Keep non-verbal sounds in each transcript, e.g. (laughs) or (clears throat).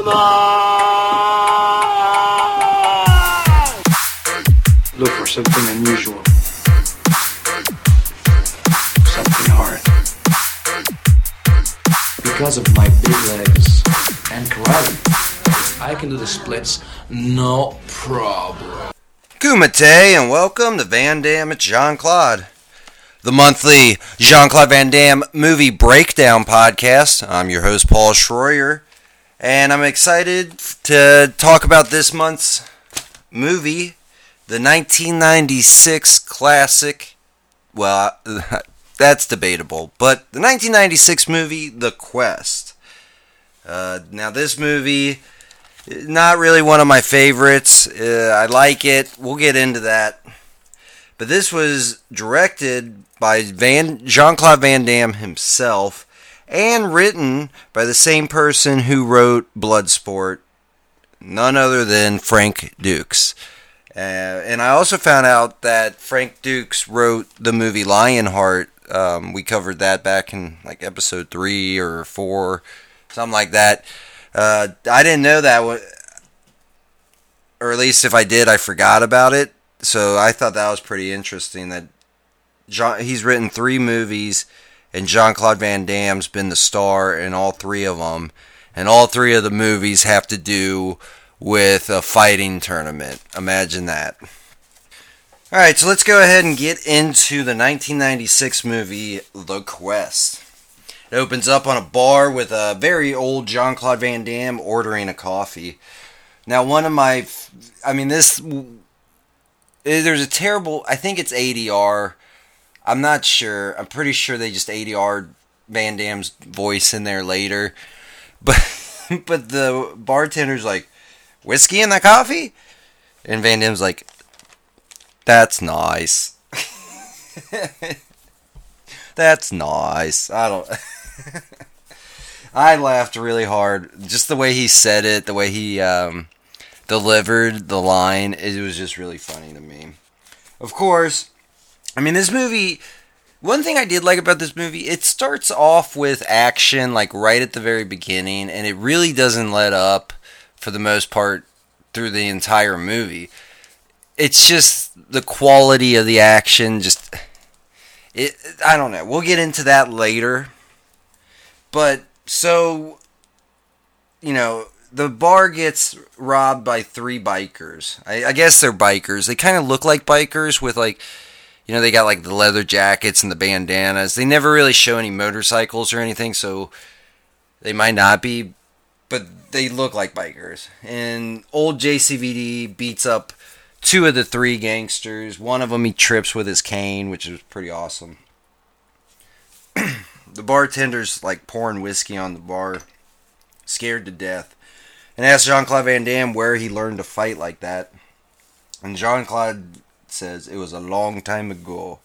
Look for something unusual. Something hard. Because of my big legs and karate, I can do the splits no problem. Kumite, and welcome to Van Damme at Jean Claude, the monthly Jean Claude Van Damme movie breakdown podcast. I'm your host, Paul Schroyer, and I'm excited to talk about this month's movie, the 1996 classic. Well, (laughs) that's debatable, but the 1996 movie, The Quest. Uh, now, this movie not really one of my favorites. Uh, I like it. We'll get into that. But this was directed by Van Jean Claude Van Damme himself and written by the same person who wrote Bloodsport, none other than Frank Dukes. Uh, and I also found out that Frank Dukes wrote the movie Lionheart. Um, we covered that back in like episode three or four, something like that. Uh, I didn't know that, or at least if I did, I forgot about it. So I thought that was pretty interesting. That John, he's written three movies, and Jean Claude Van Damme's been the star in all three of them, and all three of the movies have to do with a fighting tournament. Imagine that. All right, so let's go ahead and get into the 1996 movie The Quest. It opens up on a bar with a very old Jean Claude Van Damme ordering a coffee. Now, one of my, I mean, this, there's a terrible, I think it's ADR. I'm not sure. I'm pretty sure they just ADR Van Damme's voice in there later. (laughs) But, but the bartender's like, whiskey in the coffee? And Van Damme's like, that's nice. (laughs) that's nice. I don't. (laughs) I laughed really hard. Just the way he said it, the way he um, delivered the line, it was just really funny to me. Of course, I mean, this movie. One thing I did like about this movie, it starts off with action, like right at the very beginning, and it really doesn't let up for the most part through the entire movie. It's just the quality of the action, just. It, I don't know. We'll get into that later. But so, you know, the bar gets robbed by three bikers. I, I guess they're bikers. They kind of look like bikers with like, you know, they got like the leather jackets and the bandanas. They never really show any motorcycles or anything, so they might not be, but they look like bikers. And old JCVD beats up two of the three gangsters. One of them he trips with his cane, which is pretty awesome. (clears throat) the bartender's like pouring whiskey on the bar, scared to death, and asks Jean Claude Van Damme where he learned to fight like that. And Jean Claude says it was a long time ago.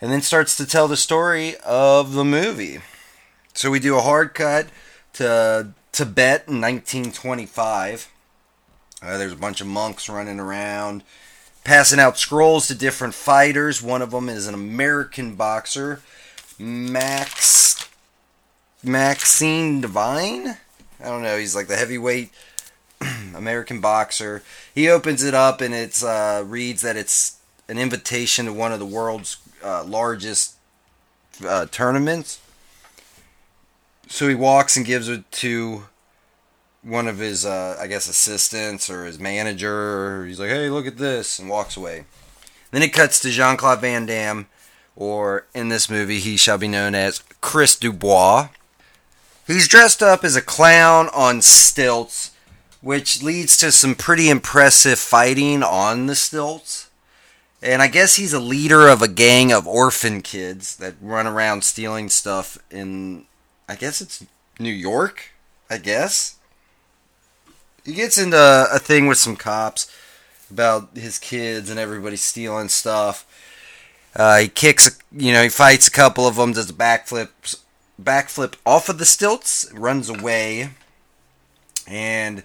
And then starts to tell the story of the movie. So we do a hard cut to Tibet in 1925. Uh, there's a bunch of monks running around, passing out scrolls to different fighters. One of them is an American boxer Max Maxine Devine. I don't know. He's like the heavyweight American boxer. He opens it up and it uh, reads that it's an invitation to one of the world's uh, largest uh, tournaments. So he walks and gives it to one of his, uh, I guess, assistants or his manager. He's like, "Hey, look at this," and walks away. Then it cuts to Jean Claude Van Damme or in this movie, he shall be known as Chris Dubois. He's dressed up as a clown on stilts, which leads to some pretty impressive fighting on the stilts. And I guess he's a leader of a gang of orphan kids that run around stealing stuff in, I guess it's New York, I guess. He gets into a thing with some cops about his kids and everybody stealing stuff. Uh, he kicks, you know, he fights a couple of them, does a backflip, backflip off of the stilts, runs away, and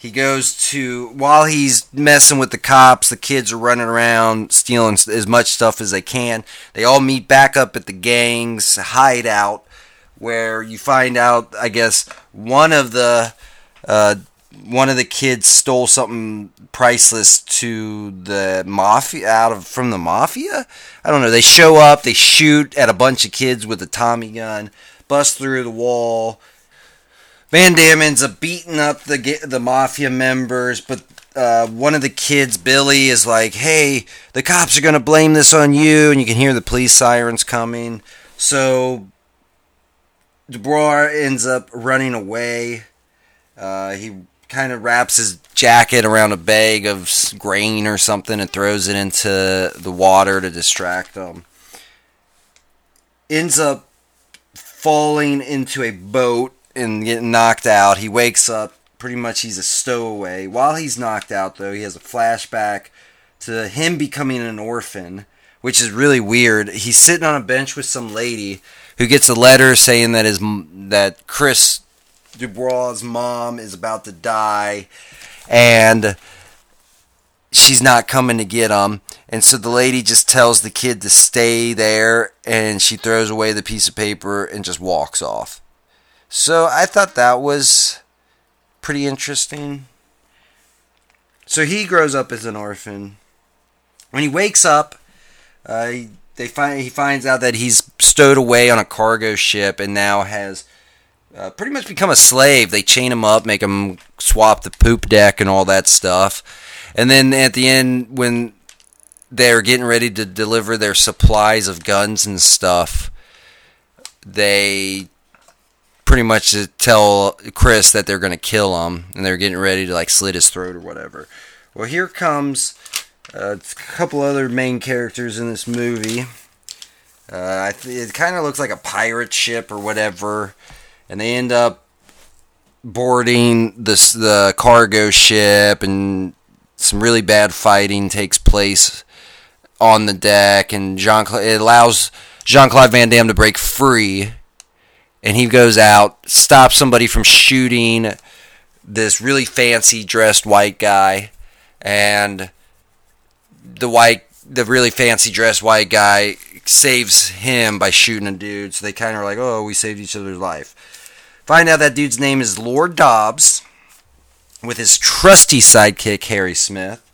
he goes to while he's messing with the cops. The kids are running around stealing as much stuff as they can. They all meet back up at the gang's hideout, where you find out, I guess, one of the uh, one of the kids stole something priceless to the mafia out of from the mafia. I don't know. They show up, they shoot at a bunch of kids with a Tommy gun, bust through the wall. Van Damme ends up beating up the the mafia members, but uh, one of the kids, Billy, is like, "Hey, the cops are gonna blame this on you," and you can hear the police sirens coming. So Dubois ends up running away. Uh, he kind of wraps his jacket around a bag of grain or something and throws it into the water to distract them. Ends up falling into a boat and getting knocked out. He wakes up. Pretty much, he's a stowaway. While he's knocked out, though, he has a flashback to him becoming an orphan, which is really weird. He's sitting on a bench with some lady who gets a letter saying that his that Chris Dubois' mom is about to die, and she's not coming to get him. And so the lady just tells the kid to stay there, and she throws away the piece of paper and just walks off. So I thought that was pretty interesting. So he grows up as an orphan. When he wakes up, uh, he, they find he finds out that he's stowed away on a cargo ship and now has uh, pretty much become a slave. They chain him up, make him swap the poop deck and all that stuff. And then at the end, when they're getting ready to deliver their supplies of guns and stuff, they pretty much to tell Chris that they're going to kill him, and they're getting ready to like slit his throat or whatever. Well, here comes uh, a couple other main characters in this movie. Uh, it kind of looks like a pirate ship or whatever, and they end up boarding this the cargo ship, and some really bad fighting takes place on the deck, and Jean it allows Jean Claude Van Damme to break free and he goes out, stops somebody from shooting this really fancy dressed white guy, and the white, the really fancy dressed white guy saves him by shooting a dude. So they kind of are like, oh, we saved each other's life. Find out that dude's name is Lord Dobbs, with his trusty sidekick Harry Smith.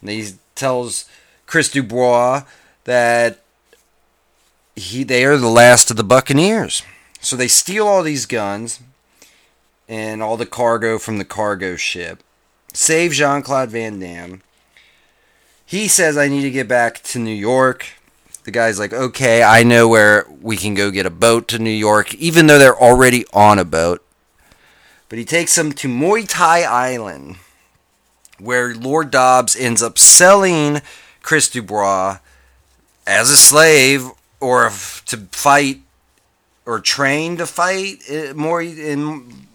And he tells Chris Dubois that he they are the last of the Buccaneers. So they steal all these guns and all the cargo from the cargo ship. Save Jean Claude Van Damme. He says, I need to get back to New York. The guy's like, okay, I know where we can go get a boat to New York, even though they're already on a boat. But he takes them to Muay Thai Island, where Lord Dobbs ends up selling Chris Dubois as a slave or to fight or train to fight eh, more in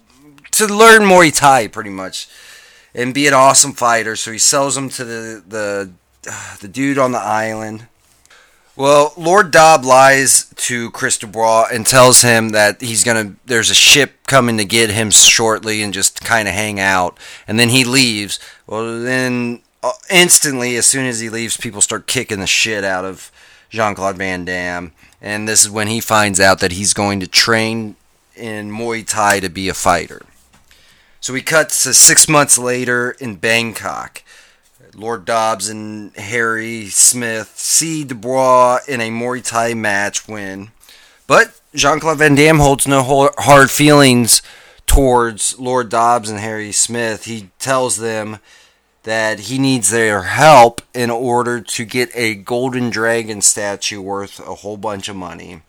to learn Muay Thai pretty much and be an awesome fighter. So he sells them to the the uh, the dude on the island. Well, Lord Dobb lies to Chris Dubois and tells him that he's gonna. There's a ship coming to get him shortly, and just kind of hang out. And then he leaves. Well, then uh, instantly, as soon as he leaves, people start kicking the shit out of Jean Claude Van Damme and this is when he finds out that he's going to train in Muay Thai to be a fighter. So we cut to six months later in Bangkok. Lord Dobbs and Harry Smith see Dubois in a Muay Thai match win. But Jean Claude Van Damme holds no hard feelings towards Lord Dobbs and Harry Smith. He tells them that he needs their help in order to get a golden dragon statue worth a whole bunch of money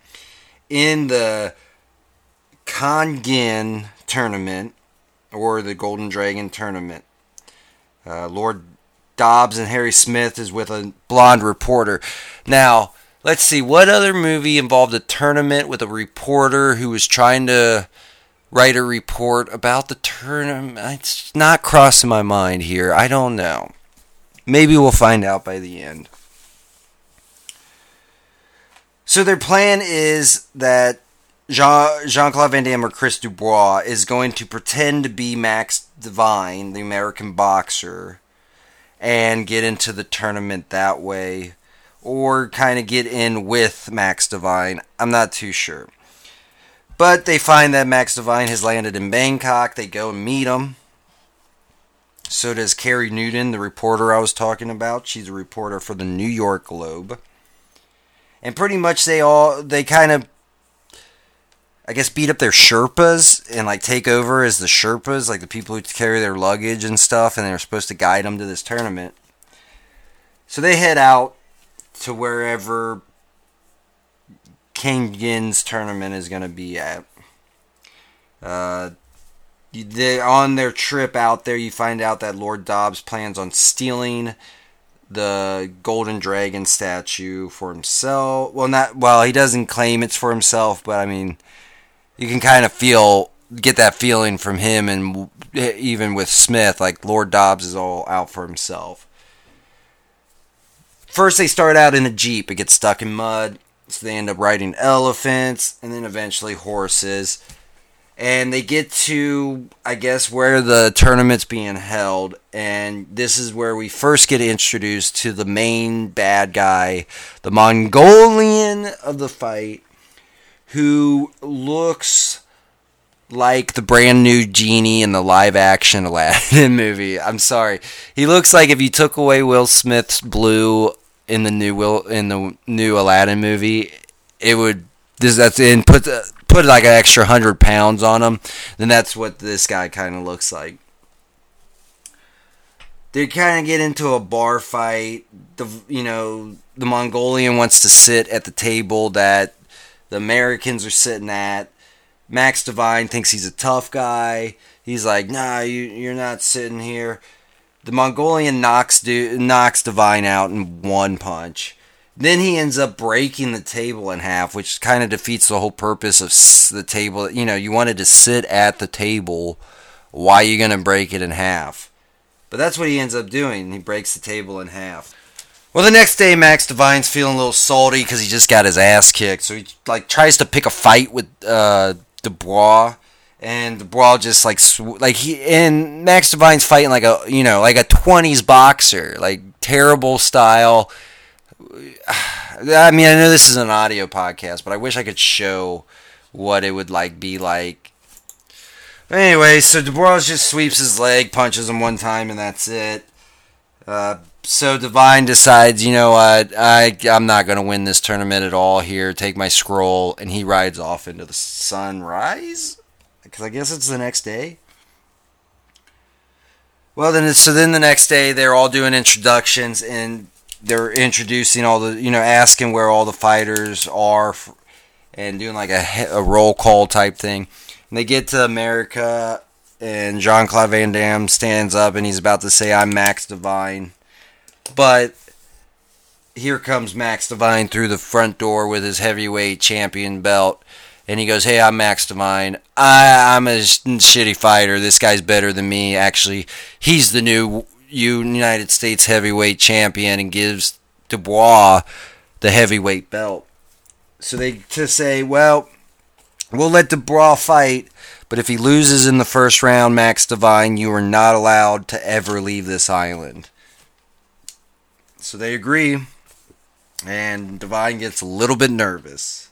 in the Kangin tournament or the Golden Dragon tournament. Uh, Lord Dobbs and Harry Smith is with a blonde reporter. Now, let's see what other movie involved a tournament with a reporter who was trying to write a report about the tournament. It's not crossing my mind here. I don't know. Maybe we'll find out by the end. So their plan is that Jean Jean Claude Van Damme or Chris Dubois is going to pretend to be Max Devine, the American boxer, and get into the tournament that way, or kind of get in with Max Devine. I'm not too sure. But they find that Max Devine has landed in Bangkok. They go and meet him. So does Carrie Newton, the reporter I was talking about. She's a reporter for the New York Globe. And pretty much they all they kind of I guess beat up their Sherpas and like take over as the Sherpas, like the people who carry their luggage and stuff, and they're supposed to guide them to this tournament. So they head out to wherever King Gin's tournament is going to be at. Uh, they, on their trip out there, you find out that Lord Dobbs plans on stealing the golden dragon statue for himself. Well, not well. He doesn't claim it's for himself, but I mean, you can kind of feel get that feeling from him, and even with Smith, like Lord Dobbs is all out for himself. First, they start out in a jeep. It gets stuck in mud, so they end up riding elephants, and then eventually horses and they get to I guess where the tournament's being held and this is where we first get introduced to the main bad guy, the Mongolian of the fight who looks like the brand new genie in the live action Aladdin (laughs) movie. I'm sorry. He looks like if you took away Will Smith's blue in the new Will in the new Aladdin movie, it would this that's in put the put like an extra hundred pounds on him, then that's what this guy kind of looks like. They kind of get into a bar fight. The you know the Mongolian wants to sit at the table that the Americans are sitting at. Max Devine thinks he's a tough guy. He's like, nah, you you're not sitting here. The Mongolian knocks knocks Devine out in one punch. Then he ends up breaking the table in half, which kind of defeats the whole purpose of the table. You know, you wanted to sit at the table. Why are you going to break it in half? But that's what he ends up doing. He breaks the table in half. Well, the next day, Max Devine's feeling a little salty because he just got his ass kicked. So he like tries to pick a fight with uh, Dubois, and Dubois just like sw- like he and Max Devine's fighting like a you know like a twenties boxer, like terrible style I mean, I know this is an audio podcast, but I wish I could show what it would like be like. Anyway, so Dubois just sweeps his leg, punches him one time, and that's it. Uh, so Devine decides, you know what, I I'm not gonna win this tournament at all here. Take my scroll, and he rides off into the sunrise, because I guess it's the next day. Well, then so then the next day they're all doing introductions, and they're introducing all the you know asking where all the fighters are and doing like a, a roll call type thing. And they get to america and jean-claude van damme stands up and he's about to say i'm max devine but here comes max devine through the front door with his heavyweight champion belt and he goes, "Hey, I'm Max Devine. I, I'm a shitty fighter. This guy's better than me. Actually, he's the new United States heavyweight champion and gives Dubois the heavyweight belt. So they to say, well, we'll let Dubois fight, but if he loses in the first round, Max Devine, you are not allowed to ever leave this island. So they agree, and Devine gets a little bit nervous.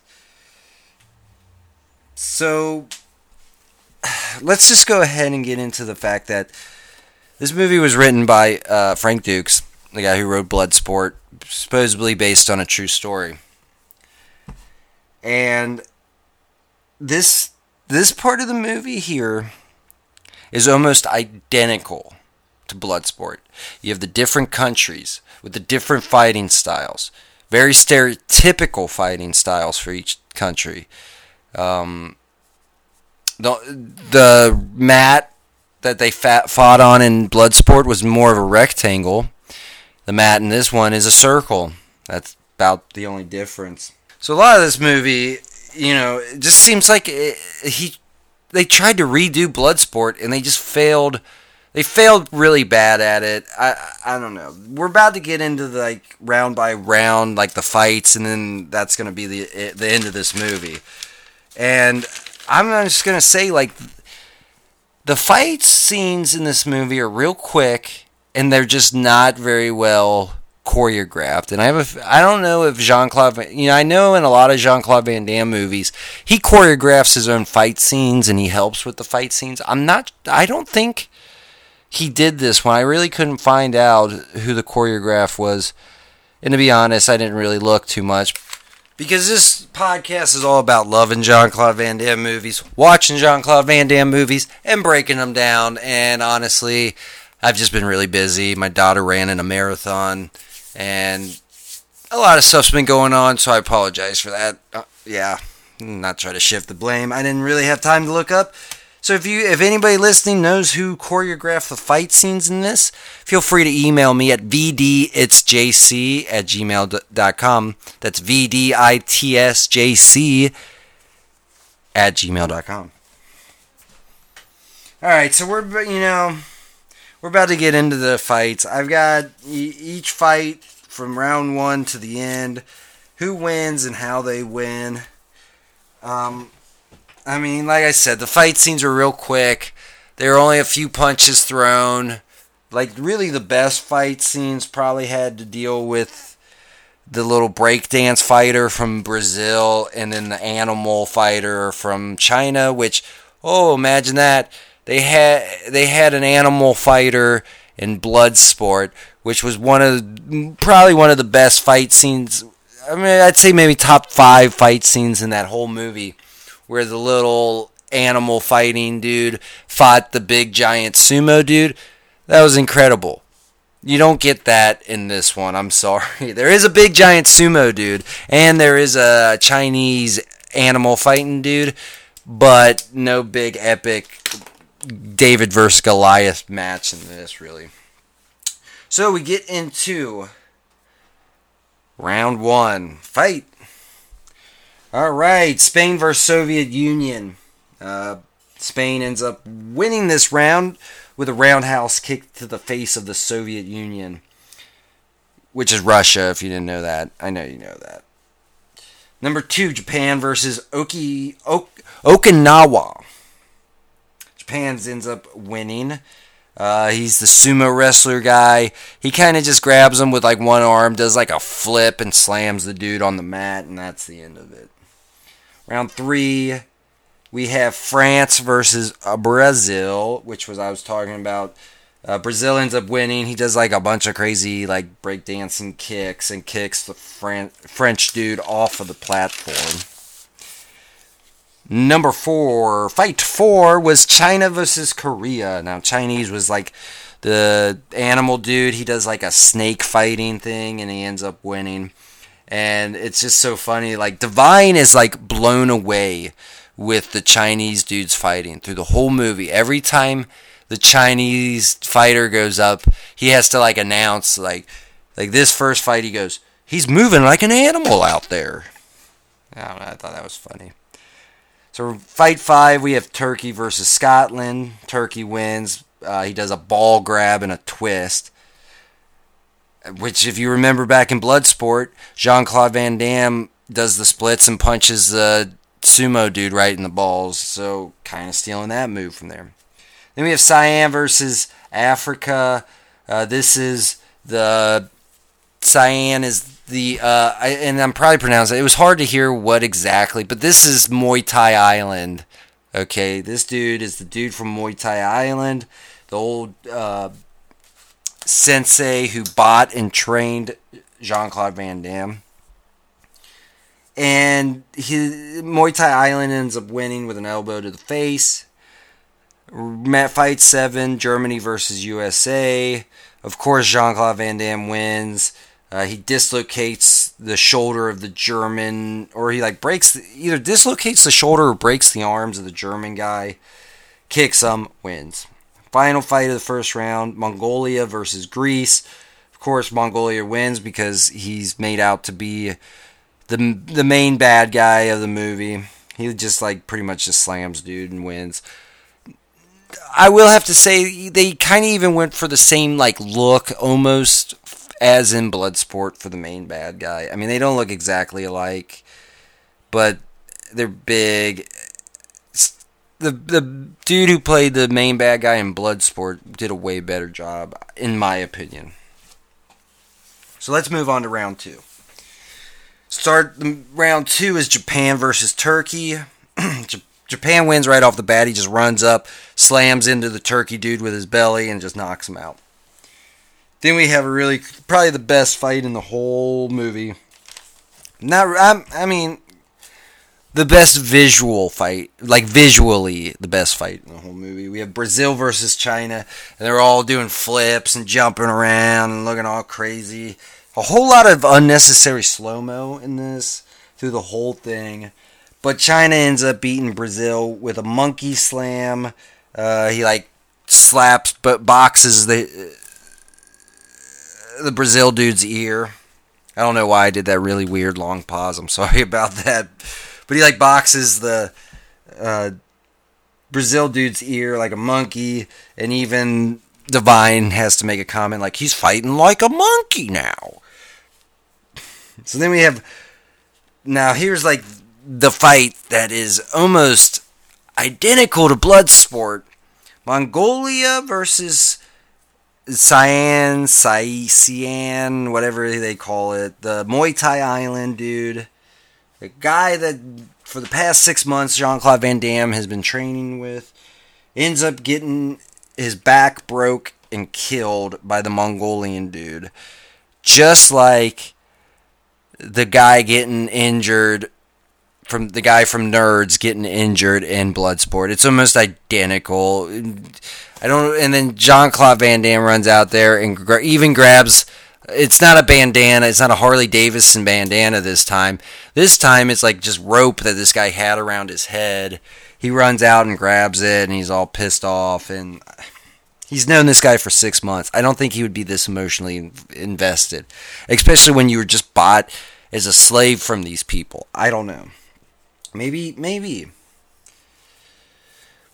So let's just go ahead and get into the fact that this movie was written by uh, Frank Dukes, the guy who wrote Bloodsport, supposedly based on a true story. And this this part of the movie here is almost identical to Bloodsport. You have the different countries with the different fighting styles, very stereotypical fighting styles for each country. Um, the the mat that they fat, fought on in Bloodsport was more of a rectangle. The mat in this one is a circle. That's about the only difference. So a lot of this movie, you know, it just seems like it, he they tried to redo Bloodsport and they just failed. They failed really bad at it. I I don't know. We're about to get into the, like round by round, like the fights, and then that's gonna be the the end of this movie. And I'm just gonna say like the fight scenes in this movie are real quick and they're just not very well choreographed, and I have a, I don't know if Jean Claude, you know, I know in a lot of Jean Claude Van Damme movies, he choreographs his own fight scenes and he helps with the fight scenes. I'm not, I don't think he did this one. I really couldn't find out who the choreograph was, and to be honest, I didn't really look too much. Because this podcast is all about loving Jean Claude Van Damme movies, watching Jean Claude Van Damme movies, and breaking them down. And honestly, I've just been really busy. My daughter ran in a marathon, and a lot of stuff's been going on, so I apologize for that. Uh, yeah, not try to shift the blame. I didn't really have time to look up. So if you if anybody listening knows who choreographed the fight scenes in this, feel free to email me at vditsjc at gmail.com. That's vditsjc at gmail.com. Alright, so we're, you know, we're about to get into the fights. I've got each fight from round one to the end, who wins and how they win. Um, I mean, like I said, the fight scenes are real quick. There were only a few punches thrown. Like, really, the best fight scenes probably had to deal with the little breakdance fighter from Brazil and then the animal fighter from China, which, oh, imagine that they had they had an animal fighter in Bloodsport, which was one of probably one of the best fight scenes. I mean, I'd say maybe top five fight scenes in that whole movie, where the little animal fighting dude fought the big giant sumo dude. That was incredible. You don't get that in this one. I'm sorry. (laughs) There is a big giant sumo dude, and there is a Chinese animal fighting dude, but no big epic David versus Goliath match in this, really. So we get into round one fight. All right, Spain versus Soviet Union. Uh, Spain ends up winning this round with a roundhouse kick to the face of the Soviet Union, which is Russia. If you didn't know that, I know you know that. Number two, Japan versus Oki, ok, Okinawa. Japan ends up winning. Uh, he's the sumo wrestler guy. He kind of just grabs him with like one arm, does like a flip, and slams the dude on the mat, and that's the end of it. Round three, we have France versus uh, Brazil, which was I was talking about. Uh, Brazil ends up winning. He does like a bunch of crazy like breakdancing kicks and kicks the Fran- French dude off of the platform. Number four, fight four was China versus Korea. Now, Chinese was like the animal dude. He does like a snake fighting thing and he ends up winning. And it's just so funny. Like, Devine is like blown away with the Chinese dudes fighting through the whole movie. Every time the Chinese fighter goes up, he has to like announce, like, like this first fight, he goes, he's moving like an animal out there. I don't know, I thought that was funny. So fight five, we have Turkey versus Scotland. Turkey wins. Uh, he does a ball grab and a twist. Which, if you remember back in Bloodsport, Jean Claude Van Damme does the splits and punches the sumo dude right in the balls. So, kind of stealing that move from there. Then we have Cyan versus Africa. Uh, this is the Cyan is the uh, I, and I'm probably pronouncing it. It was hard to hear what exactly, but this is Muay Thai Island. Okay, this dude is the dude from Muay Thai Island, the old uh, sensei who bought and trained Jean Claude Van Damme. And he, Muay Thai Island ends up winning with an elbow to the face. Matt fight seven, Germany versus USA. Of course, Jean Claude Van Damme wins. Uh, he dislocates the shoulder of the German, or he like breaks the, either dislocates the shoulder or breaks the arms of the German guy. Kicks him, wins. Final fight of the first round: Mongolia versus Greece. Of course, Mongolia wins because he's made out to be the the main bad guy of the movie. He just like pretty much just slams dude and wins. I will have to say they kind of even went for the same like look almost as in Bloodsport for the main bad guy. I mean, they don't look exactly alike, but they're big. The the dude who played the main bad guy in Bloodsport did a way better job, in my opinion. So let's move on to round two. Start round two is Japan versus Turkey. (clears throat) Japan wins right off the bat. He just runs up, slams into the Turkey dude with his belly, and just knocks him out. Then we have a really probably the best fight in the whole movie. Not I, I mean the best visual fight, like visually the best fight in the whole movie. We have Brazil versus China, and they're all doing flips and jumping around and looking all crazy. A whole lot of unnecessary slow mo in this through the whole thing. But China ends up beating Brazil with a monkey slam. Uh, he like slaps but boxes the the Brazil dude's ear. I don't know why I did that really weird long pause. I'm sorry (laughs) about that. But he like boxes the uh, Brazil dude's ear like a monkey, and even Devine has to make a comment like he's fighting like a monkey now. So then we have now here's like the fight that is almost identical to Bloodsport. Mongolia versus Cyan, Cyan, whatever they call it, the Muay Thai Island dude, the guy that for the past six months Jean Claude Van Damme has been training with, ends up getting his back broke and killed by the Mongolian dude, just like the guy getting injured from the guy from Nerds getting injured in Bloodsport. It's almost identical. I don't. And then Jean Claude Van Damme runs out there and gra- even grabs. It's not a bandana. It's not a Harley Davidson bandana this time. This time it's like just rope that this guy had around his head. He runs out and grabs it, and he's all pissed off. And he's known this guy for six months. I don't think he would be this emotionally invested, especially when you were just bought as a slave from these people. I don't know. Maybe, maybe.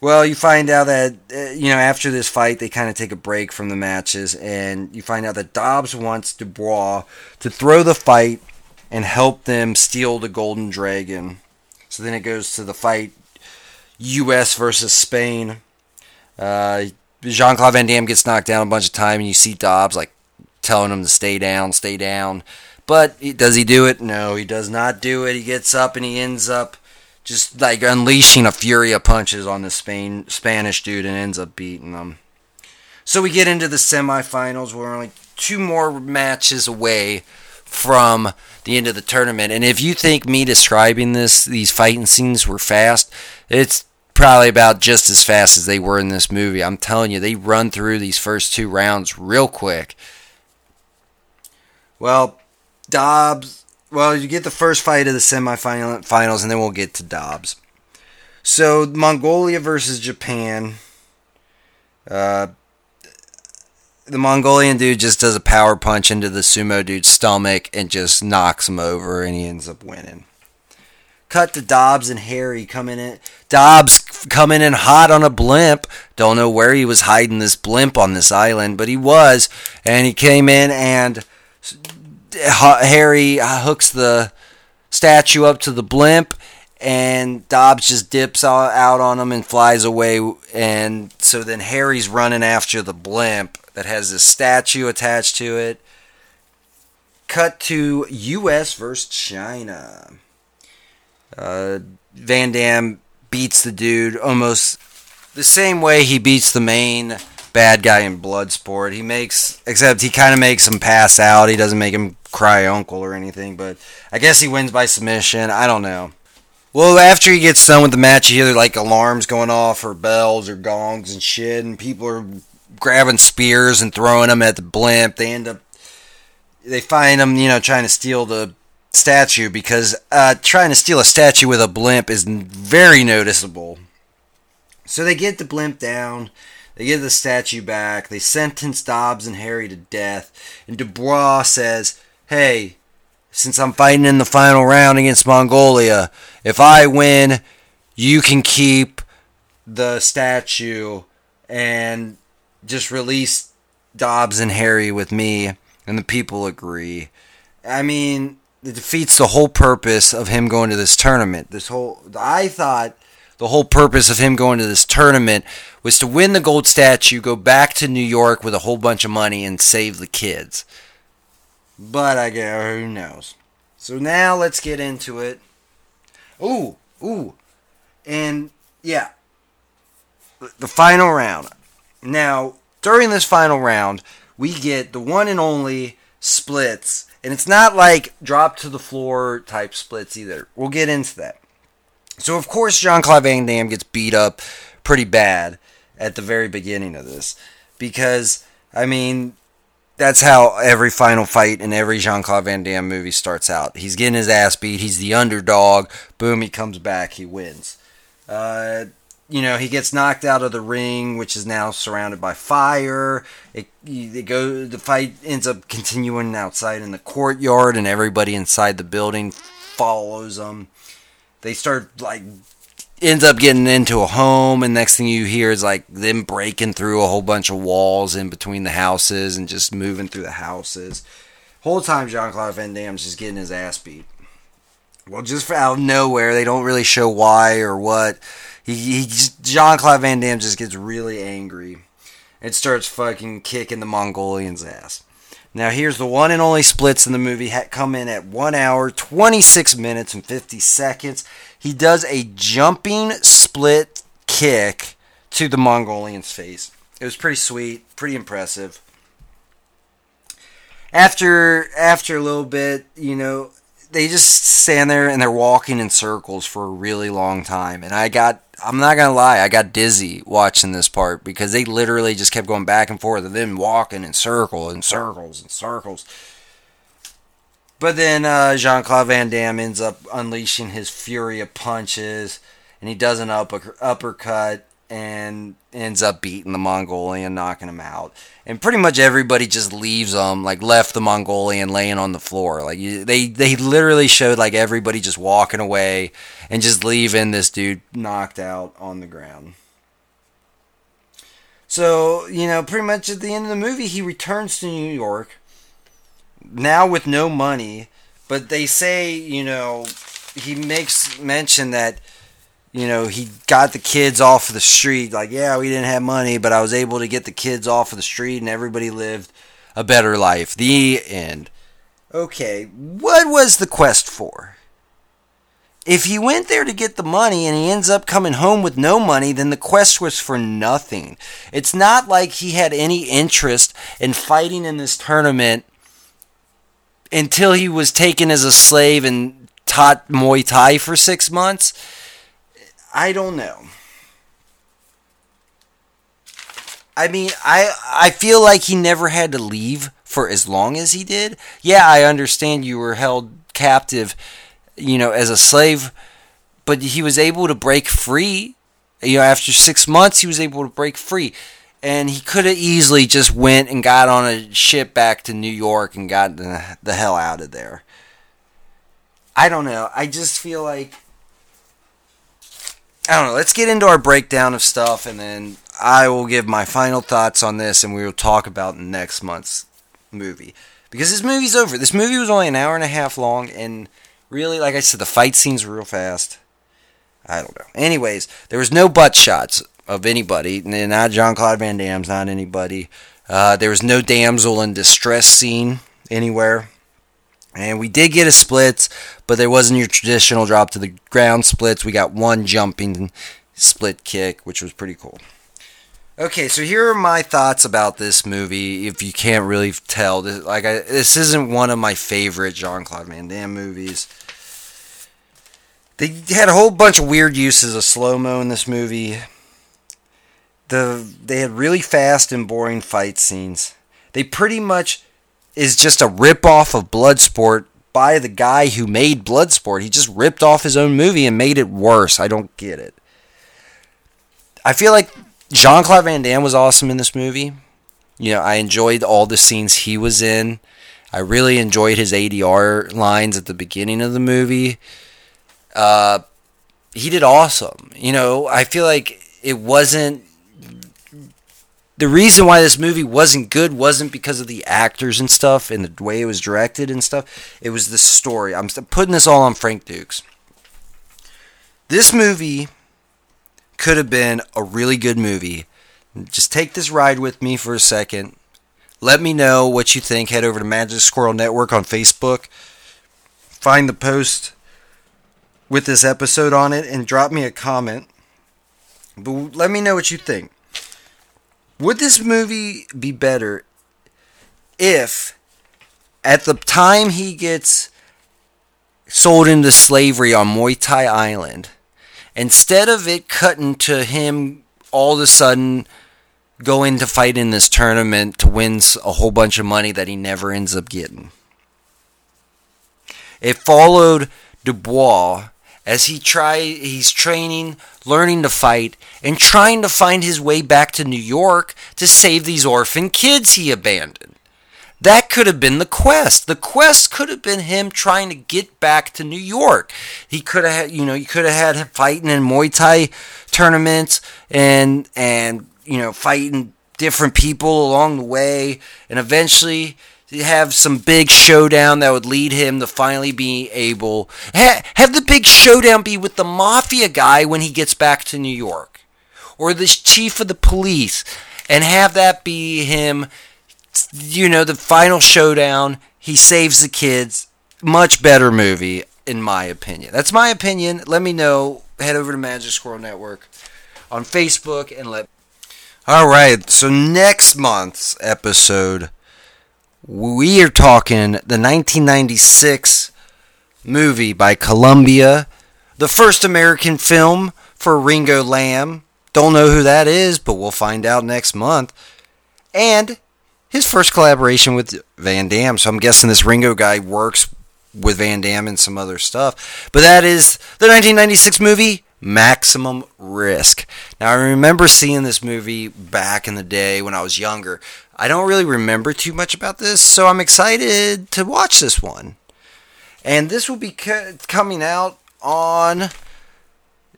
Well, you find out that uh, you know after this fight, they kind of take a break from the matches, and you find out that Dobbs wants Dubois to throw the fight and help them steal the Golden Dragon. So then it goes to the fight, U.S. versus Spain. Uh, Jean Claude Van Damme gets knocked down a bunch of time, and you see Dobbs like telling him to stay down, stay down. But does he do it? No, he does not do it. He gets up and he ends up just like unleashing a fury of punches on the Spain Spanish dude and ends up beating them. So we get into the semifinals. We're only two more matches away from the end of the tournament. And if you think me describing this, these fighting scenes were fast, it's probably about just as fast as they were in this movie. I'm telling you, they run through these first two rounds real quick. Well, Dobbs well, you get the first fight of the semifinals, and then we'll get to Dobbs. So Mongolia versus Japan. Uh, the Mongolian dude just does a power punch into the sumo dude's stomach and just knocks him over, and he ends up winning. Cut to Dobbs and Harry coming in. Dobbs coming in hot on a blimp. Don't know where he was hiding this blimp on this island, but he was, and he came in and Harry hooks the statue up to the blimp, and Dobbs just dips out on him and flies away. And so then Harry's running after the blimp that has this statue attached to it. Cut to U.S. versus China. Uh, Van Damme beats the dude almost the same way he beats the main bad guy in Bloodsport. He makes, except he kind of makes him pass out. He doesn't make him cry uncle or anything, but I guess he wins by submission. I don't know. Well, after he gets done with the match, you hear like alarms going off or bells or gongs and shit, and people are grabbing spears and throwing them at the blimp. They end up, they find him, you know, trying to steal the statue because uh, trying to steal a statue with a blimp is very noticeable. So they get the blimp down. They get the statue back. They sentence Dobbs and Harry to death. And Dubois says, Hey, since I'm fighting in the final round against Mongolia, if I win, you can keep the statue and just release Dobbs and Harry with me. And the people agree. I mean, it defeats the whole purpose of him going to this tournament. This whole, I thought the whole purpose of him going to this tournament was to win the gold statue, go back to New York with a whole bunch of money, and save the kids. But I guess who knows. So now let's get into it. Ooh, ooh. And yeah. The final round. Now, during this final round, we get the one and only splits. And it's not like drop to the floor type splits either. We'll get into that. So, of course, Jean Claude Van Damme gets beat up pretty bad at the very beginning of this. Because, I mean, that's how every final fight in every Jean Claude Van Damme movie starts out. He's getting his ass beat. He's the underdog. Boom, he comes back. He wins. Uh, you know, he gets knocked out of the ring, which is now surrounded by fire. It, it go, the fight ends up continuing outside in the courtyard, and everybody inside the building follows them. They start like ends up getting into a home, and next thing you hear is like them breaking through a whole bunch of walls in between the houses and just moving through the houses. Whole time, Jean Claude Van Damme's just getting his ass beat. Well, just out of nowhere, they don't really show why or what he, he Jean Claude Van Damme just gets really angry and starts fucking kicking the Mongolian's ass. Now here's the one and only splits in the movie come in at one hour, 26 minutes and 50 seconds. He does a jumping split kick to the Mongolian's face. It was pretty sweet, pretty impressive. After after a little bit, you know, they just stand there and they're walking in circles for a really long time. And I got I'm not gonna lie, I got dizzy watching this part because they literally just kept going back and forth and then walking in circles and circles and circles. But then uh, Jean Claude Van Damme ends up unleashing his fury of punches, and he does an upper, uppercut and ends up beating the Mongolian, knocking him out. And pretty much everybody just leaves them, like left the Mongolian laying on the floor. Like they they literally showed like everybody just walking away and just leaving this dude knocked out on the ground. So, you know, pretty much at the end of the movie, he returns to New York, now with no money, but they say, you know, he makes mention that you know, he got the kids off of the street. Like, yeah, we didn't have money, but I was able to get the kids off of the street and everybody lived a better life. The end. Okay, what was the quest for? If he went there to get the money and he ends up coming home with no money, then the quest was for nothing. It's not like he had any interest in fighting in this tournament until he was taken as a slave and taught Muay Thai for six months I don't know. I mean, I I feel like he never had to leave for as long as he did. Yeah, I understand you were held captive, you know, as a slave, but he was able to break free. You know, after six months, he was able to break free, and he could have easily just went and got on a ship back to New York and got the, the hell out of there. I don't know. I just feel like I don't know. Let's get into our breakdown of stuff, and then I will give my final thoughts on this, and we will talk about next month's movie because this movie's over. This movie was only an hour and a half long, and really, like I said, the fight scenes were real fast. I don't know. Anyways, there was no butt shots of anybody. Not John Claude Van Damme's, not anybody. Uh, there was no damsel in distress scene anywhere. And we did get a splits, but there wasn't your traditional drop to the ground splits. We got one jumping split kick, which was pretty cool. Okay, so here are my thoughts about this movie. If you can't really tell, this, like I, this isn't one of my favorite Jean Claude Van Damme movies. They had a whole bunch of weird uses of slow mo in this movie. The they had really fast and boring fight scenes. They pretty much is just a rip-off of Bloodsport by the guy who made Bloodsport. He just ripped off his own movie and made it worse. I don't get it. I feel like Jean Claude Van Damme was awesome in this movie. You know, I enjoyed all the scenes he was in. I really enjoyed his ADR lines at the beginning of the movie. Uh, he did awesome. You know, I feel like it wasn't the reason why this movie wasn't good wasn't because of the actors and stuff and the way it was directed and stuff. It was the story. I'm putting this all on Frank Dukes. This movie could have been a really good movie. Just take this ride with me for a second. Let me know what you think. Head over to Magic Squirrel Network on Facebook. Find the post with this episode on it and drop me a comment. But let me know what you think. Would this movie be better if at the time he gets sold into slavery on Muay Thai Island, instead of it cutting to him all of a sudden going to fight in this tournament to win a whole bunch of money that he never ends up getting. It followed Dubois as he try he's training, learning to fight, and trying to find his way back to New York to save these orphan kids he abandoned. That could have been the quest. The quest could have been him trying to get back to New York. He could have had, you know, you could have had him fighting in Muay Thai tournaments and and you know fighting different people along the way, and eventually have some big showdown that would lead him to finally be able ha, have the big showdown be with the mafia guy when he gets back to New York or the chief of the police and have that be him you know, the final showdown, he saves the kids. Much better movie, in my opinion. That's my opinion. Let me know. Head over to Magic Squirrel Network on Facebook and let. All right, so next month's episode, we are talking the 1996 movie by Columbia, the first American film for Ringo Lam. Don't know who that is, but we'll find out next month. And his first collaboration with Van Damme. So I'm guessing this Ringo guy works with Van Damme and some other stuff. But that is the 1996 movie Maximum Risk. Now I remember seeing this movie back in the day when I was younger. I don't really remember too much about this, so I'm excited to watch this one. And this will be coming out on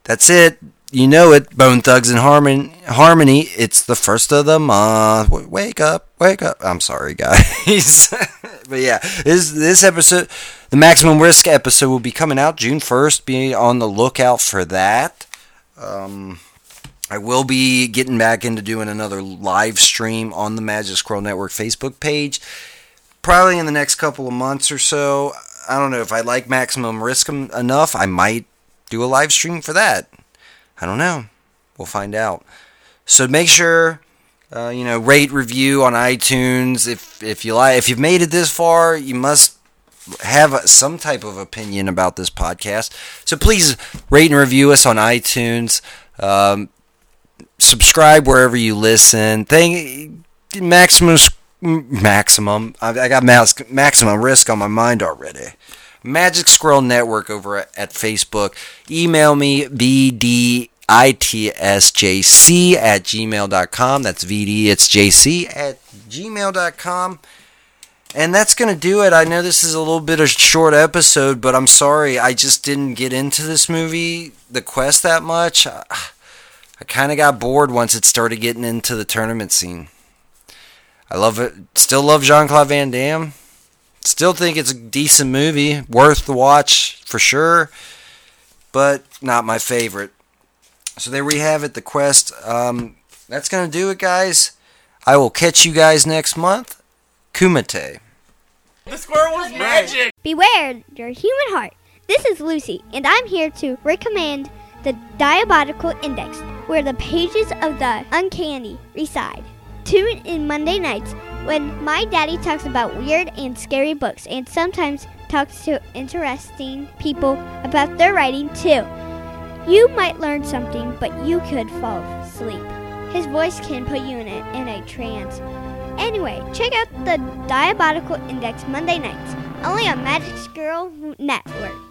that's it you know it, Bone Thugs and Harmony. Harmony. It's the first of the month. Wake up, wake up. I'm sorry, guys, (laughs) but yeah, this this episode, the Maximum Risk episode, will be coming out June 1st. Be on the lookout for that. Um, I will be getting back into doing another live stream on the Magic Squirrel Network Facebook page, probably in the next couple of months or so. I don't know if I like Maximum Risk enough. I might do a live stream for that. I don't know. We'll find out. So make sure uh, you know rate review on iTunes. If if you like if you've made it this far you must have some type of opinion about this podcast. So please rate and review us on iTunes. Um, subscribe wherever you listen. Thank maximum maximum. I got maximum risk on my mind already. Magic Squirrel Network over at Facebook. Email me, bditsjc at gmail.com. That's VD, it's JC at gmail.com. And that's going to do it. I know this is a little bit of a short episode, but I'm sorry. I just didn't get into this movie, The Quest, that much. I, I kind of got bored once it started getting into the tournament scene. I love it. Still love Jean Claude Van Damme. Still think it's a decent movie, worth the watch for sure, but not my favorite. So there we have it, The Quest. Um, that's going to do it, guys. I will catch you guys next month. Kumite. The squirrel was magic! Beware your human heart. This is Lucy, and I'm here to recommend the Diabolical Index, where the pages of the uncanny reside. Tune in Monday nights when my daddy talks about weird and scary books and sometimes talks to interesting people about their writing too. You might learn something, but you could fall asleep. His voice can put you in a, in a trance. Anyway, check out the Diabolical Index Monday nights, only on Magic Squirrel Network.